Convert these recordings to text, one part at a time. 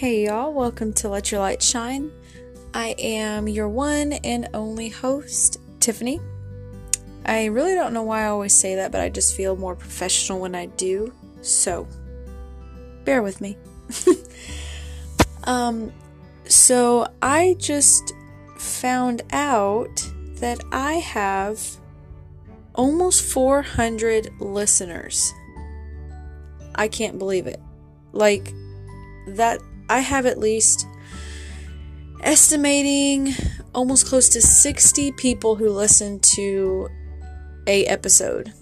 Hey y'all, welcome to Let Your Light Shine. I am your one and only host, Tiffany. I really don't know why I always say that, but I just feel more professional when I do. So, bear with me. um so I just found out that I have almost 400 listeners. I can't believe it. Like that I have at least estimating almost close to 60 people who listen to a episode.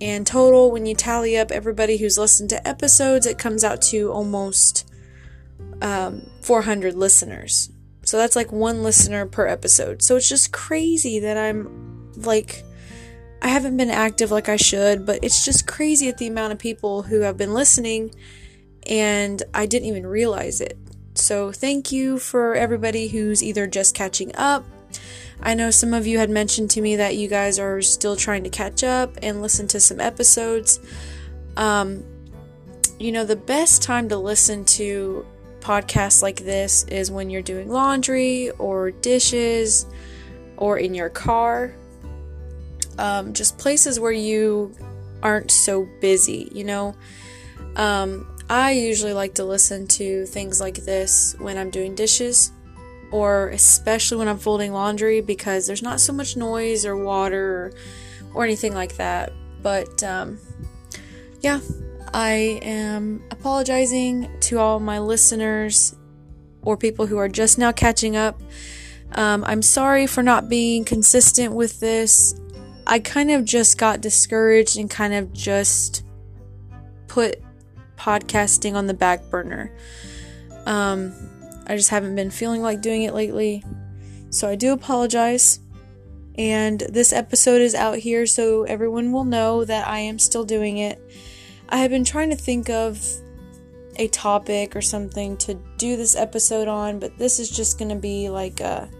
And total when you tally up everybody who's listened to episodes, it comes out to almost um, 400 listeners. So that's like one listener per episode. So it's just crazy that I'm like I haven't been active like I should, but it's just crazy at the amount of people who have been listening and I didn't even realize it. So, thank you for everybody who's either just catching up. I know some of you had mentioned to me that you guys are still trying to catch up and listen to some episodes. Um, you know, the best time to listen to podcasts like this is when you're doing laundry or dishes or in your car. Um, just places where you aren't so busy, you know. Um, I usually like to listen to things like this when I'm doing dishes or especially when I'm folding laundry because there's not so much noise or water or, or anything like that. But um, yeah, I am apologizing to all my listeners or people who are just now catching up. Um, I'm sorry for not being consistent with this. I kind of just got discouraged and kind of just put podcasting on the back burner. Um, I just haven't been feeling like doing it lately. So I do apologize. And this episode is out here so everyone will know that I am still doing it. I have been trying to think of a topic or something to do this episode on, but this is just going to be like a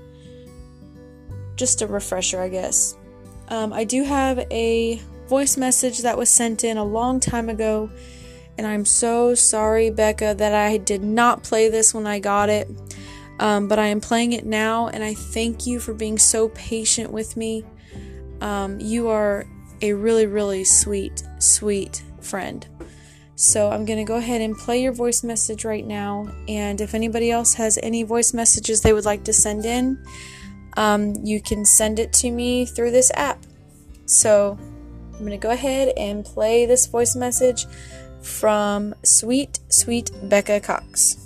just a refresher, I guess. Um, I do have a voice message that was sent in a long time ago and I'm so sorry, Becca, that I did not play this when I got it. Um, but I am playing it now, and I thank you for being so patient with me. Um, you are a really, really sweet, sweet friend. So I'm going to go ahead and play your voice message right now. And if anybody else has any voice messages they would like to send in, um, you can send it to me through this app. So I'm going to go ahead and play this voice message from Sweet, Sweet Becca Cox.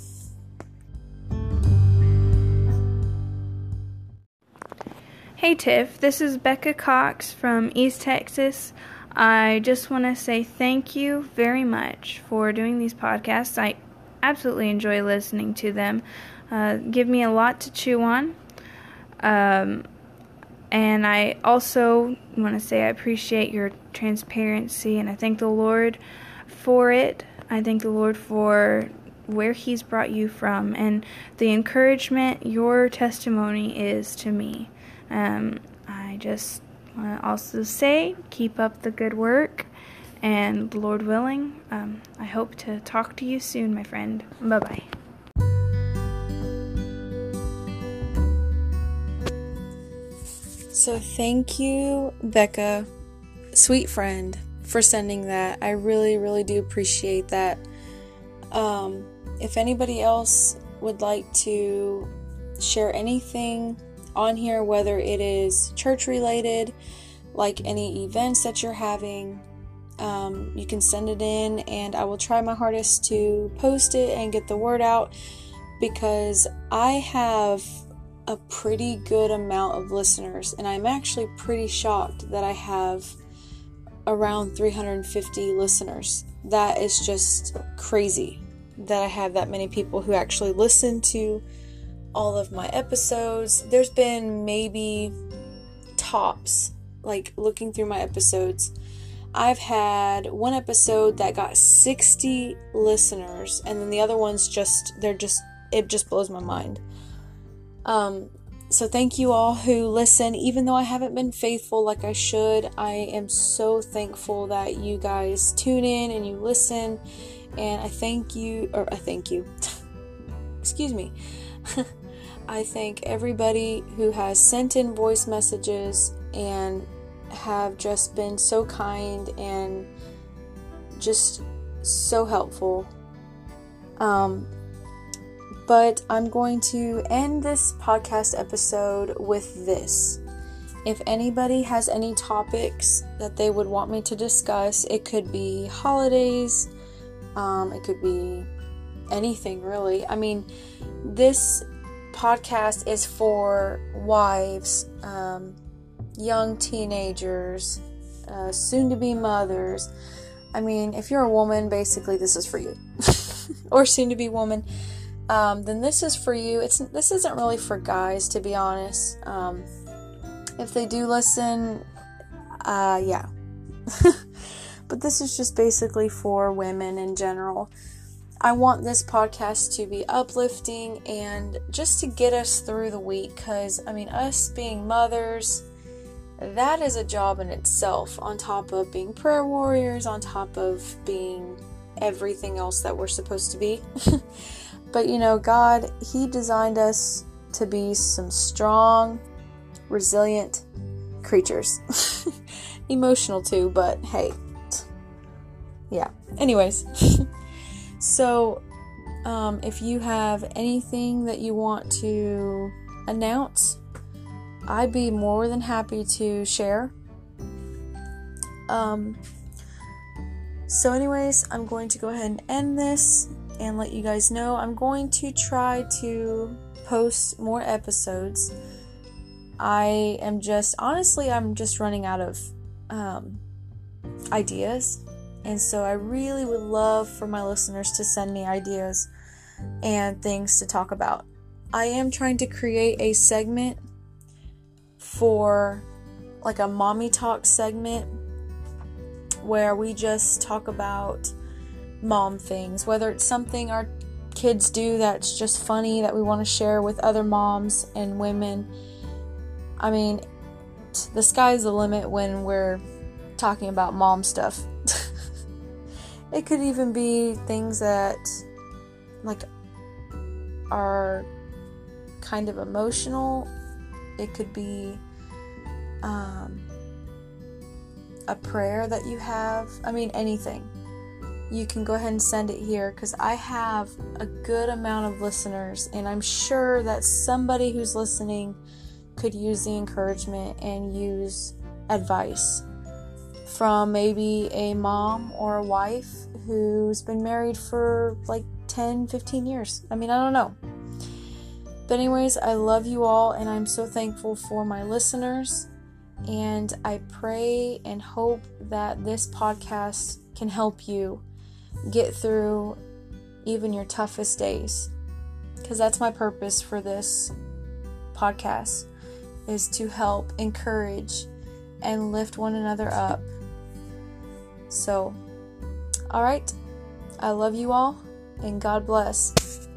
Hey Tiff, this is Becca Cox from East Texas. I just want to say thank you very much for doing these podcasts. I absolutely enjoy listening to them. Uh, give me a lot to chew on. Um, and I also want to say I appreciate your transparency and I thank the Lord for it. I thank the Lord for where He's brought you from and the encouragement your testimony is to me. Um, I just want to also say keep up the good work, and Lord willing, um, I hope to talk to you soon, my friend. Bye bye. So, thank you, Becca, sweet friend for sending that. I really, really do appreciate that. Um, if anybody else would like to share anything on here, whether it is church related, like any events that you're having, um, you can send it in, and I will try my hardest to post it and get the word out because I have a pretty good amount of listeners, and I'm actually pretty shocked that I have around 350 listeners. That is just crazy that I have that many people who actually listen to all of my episodes. There's been maybe tops, like looking through my episodes. I've had one episode that got 60 listeners, and then the other ones just, they're just, it just blows my mind. Um, so, thank you all who listen. Even though I haven't been faithful like I should, I am so thankful that you guys tune in and you listen. And I thank you, or I thank you. excuse me. I thank everybody who has sent in voice messages and have just been so kind and just so helpful. Um, but I'm going to end this podcast episode with this. If anybody has any topics that they would want me to discuss, it could be holidays, um, it could be anything really. I mean, this podcast is for wives, um, young teenagers, uh, soon to be mothers. I mean, if you're a woman, basically this is for you, or soon to be woman. Um, then this is for you. It's this isn't really for guys, to be honest. Um, if they do listen, uh, yeah. but this is just basically for women in general. I want this podcast to be uplifting and just to get us through the week because, I mean, us being mothers, that is a job in itself, on top of being prayer warriors, on top of being everything else that we're supposed to be. but you know, God, He designed us to be some strong, resilient creatures. Emotional too, but hey. Yeah. Anyways. so, um, if you have anything that you want to announce, I'd be more than happy to share. Um, so, anyways, I'm going to go ahead and end this and let you guys know I'm going to try to post more episodes. I am just, honestly, I'm just running out of um, ideas. And so I really would love for my listeners to send me ideas and things to talk about. I am trying to create a segment for like a mommy talk segment where we just talk about mom things, whether it's something our kids do that's just funny that we want to share with other moms and women. I mean, the sky's the limit when we're talking about mom stuff. it could even be things that like are kind of emotional. It could be um, a prayer that you have. I mean, anything. You can go ahead and send it here because I have a good amount of listeners, and I'm sure that somebody who's listening could use the encouragement and use advice from maybe a mom or a wife who's been married for like 10, 15 years. I mean, I don't know. But, anyways, I love you all, and I'm so thankful for my listeners. And I pray and hope that this podcast can help you get through even your toughest days. Because that's my purpose for this podcast is to help encourage and lift one another up. So, all right. I love you all and God bless.